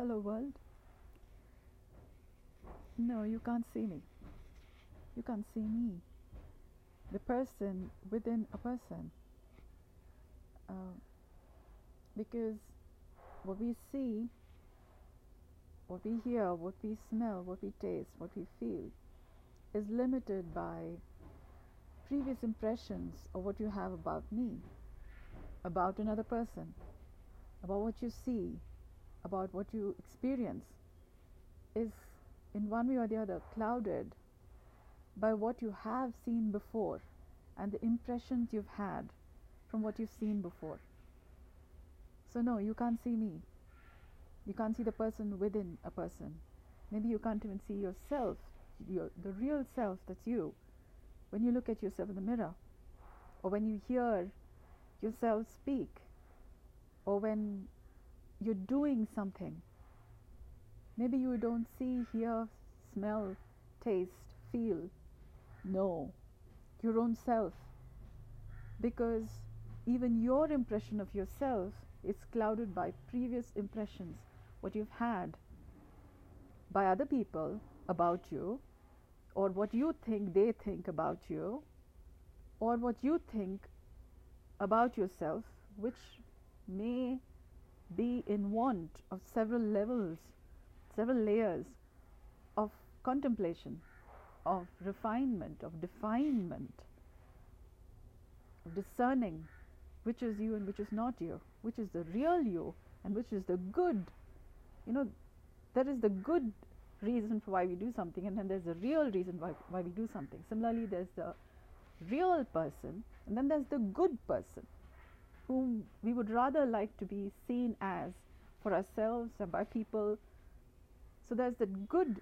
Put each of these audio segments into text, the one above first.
Hello, world. No, you can't see me. You can't see me. The person within a person. Uh, because what we see, what we hear, what we smell, what we taste, what we feel is limited by previous impressions of what you have about me, about another person, about what you see, about what you experience is in one way or the other clouded by what you have seen before and the impressions you've had from what you've seen before. So, no, you can't see me. You can't see the person within a person. Maybe you can't even see yourself, your, the real self that's you, when you look at yourself in the mirror, or when you hear yourself speak, or when you're doing something. Maybe you don't see, hear, smell, taste, feel, know your own self. Because even your impression of yourself is clouded by previous impressions, what you've had by other people about you, or what you think they think about you, or what you think about yourself, which may be in want of several levels, several layers of contemplation, of refinement, of definement, of discerning which is you and which is not you, which is the real you and which is the good. You know, there is the good reason for why we do something, and then there's the real reason why, why we do something. Similarly, there's the real person, and then there's the good person whom we would rather like to be seen as for ourselves and by people. So there's the good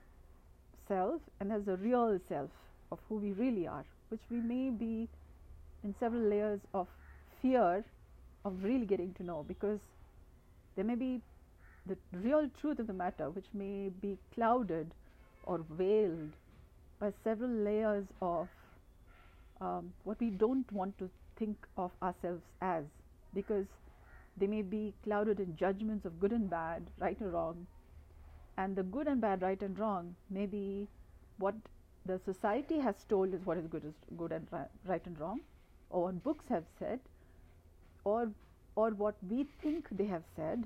self and there's the real self of who we really are, which we may be in several layers of fear of really getting to know because there may be the real truth of the matter which may be clouded or veiled by several layers of um, what we don't want to think of ourselves as because they may be clouded in judgments of good and bad, right or wrong. And the good and bad, right and wrong, may be what the society has told is what is good, is good and right and wrong, or what books have said, or or what we think they have said.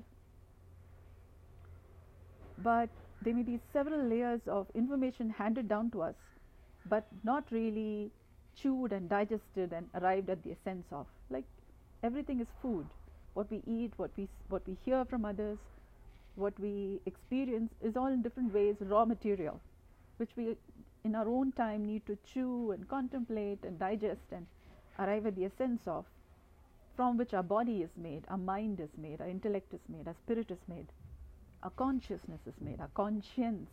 But there may be several layers of information handed down to us, but not really chewed and digested and arrived at the essence of. Everything is food. What we eat what we what we hear from others what we experience is all in different ways raw material which we in our own time need to chew and contemplate and digest and arrive at the essence of from which our body is made our mind is made our intellect is made our spirit is made our consciousness is made our conscience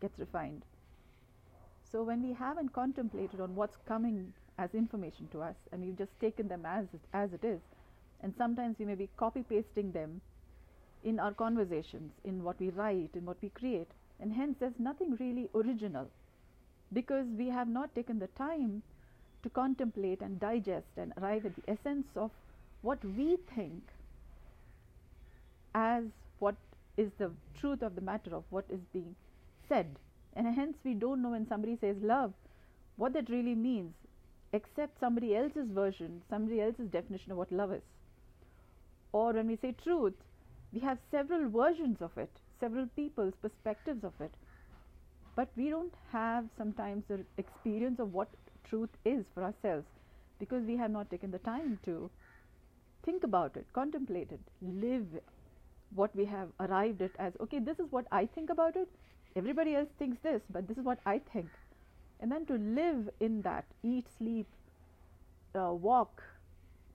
gets refined. So when we haven't contemplated on what's coming as information to us and we've just taken them as it, as it is. And sometimes we may be copy pasting them in our conversations in what we write in what we create. And hence there's nothing really original because we have not taken the time to contemplate and digest and arrive at the essence of what we think as what is the truth of the matter of what is being said. And hence we don't know when somebody says love what that really means accept somebody else's version, somebody else's definition of what love is. Or when we say truth, we have several versions of it, several people's perspectives of it. But we don't have sometimes the experience of what truth is for ourselves because we have not taken the time to think about it, contemplate it, live what we have arrived at as okay, this is what I think about it. Everybody else thinks this, but this is what I think and then to live in that eat sleep uh, walk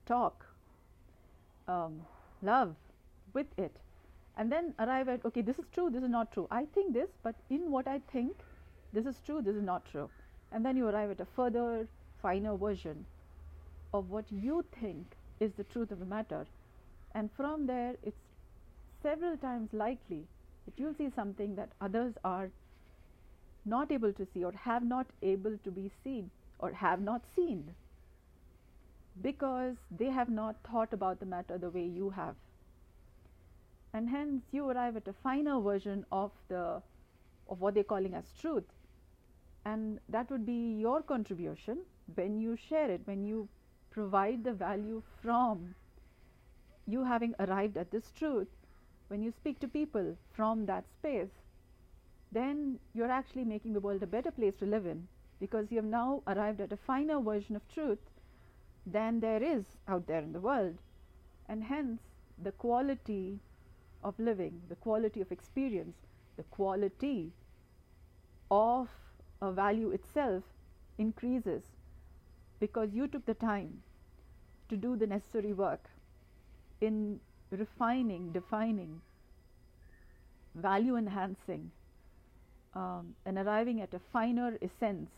talk um, love with it. And then arrive at okay this is true this is not true. I think this but in what i think this is true this is not true. And then you arrive at a further finer version of what you think is the truth of the matter. And from there it's several times likely that you'll see something that others are not able to see or have not able to be seen or have not seen. Because they have not thought about the matter the way you have. And hence you arrive at a finer version of the of what they're calling as truth. And that would be your contribution when you share it when you provide the value from you having arrived at this truth when you speak to people from that space then you're actually making the world a better place to live in because you have now arrived at a finer version of truth than there is out there in the world. And hence the quality of living, the quality of experience, the quality of a value itself increases because you took the time to do the necessary work in refining, defining, value enhancing, um, and arriving at a finer essence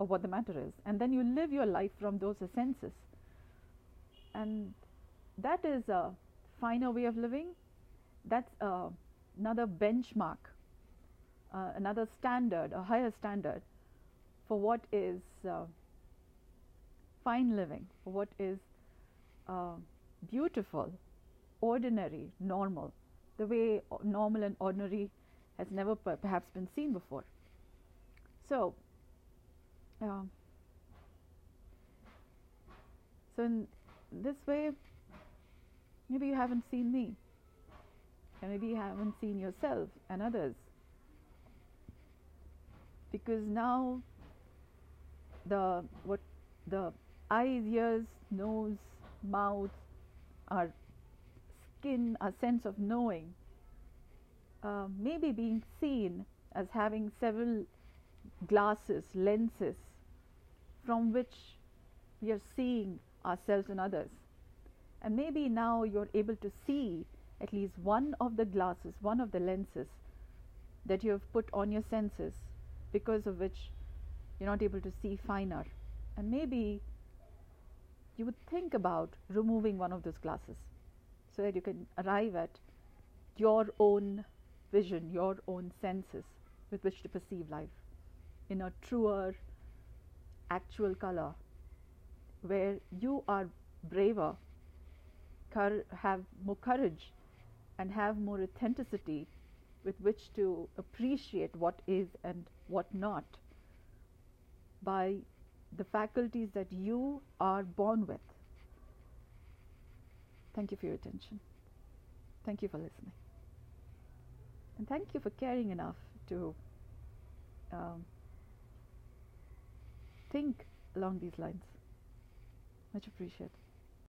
of what the matter is. And then you live your life from those essences. And that is a finer way of living. That's uh, another benchmark, uh, another standard, a higher standard for what is uh, fine living, for what is uh, beautiful, ordinary, normal, the way normal and ordinary has never per- perhaps been seen before. So, uh, so in this way, maybe you haven't seen me, and maybe you haven't seen yourself and others, because now the what the eyes, ears, nose, mouth, our skin, our sense of knowing, uh, maybe being seen as having several glasses, lenses from which we are seeing ourselves and others. And maybe now you're able to see at least one of the glasses, one of the lenses that you have put on your senses, because of which you're not able to see finer. And maybe you would think about removing one of those glasses so that you can arrive at your own vision, your own senses with which to perceive life in a truer, actual color where you are braver, have more courage, and have more authenticity with which to appreciate what is and what not by the faculties that you are born with. Thank you for your attention. Thank you for listening. And thank you for caring enough to um, think along these lines. Much appreciated.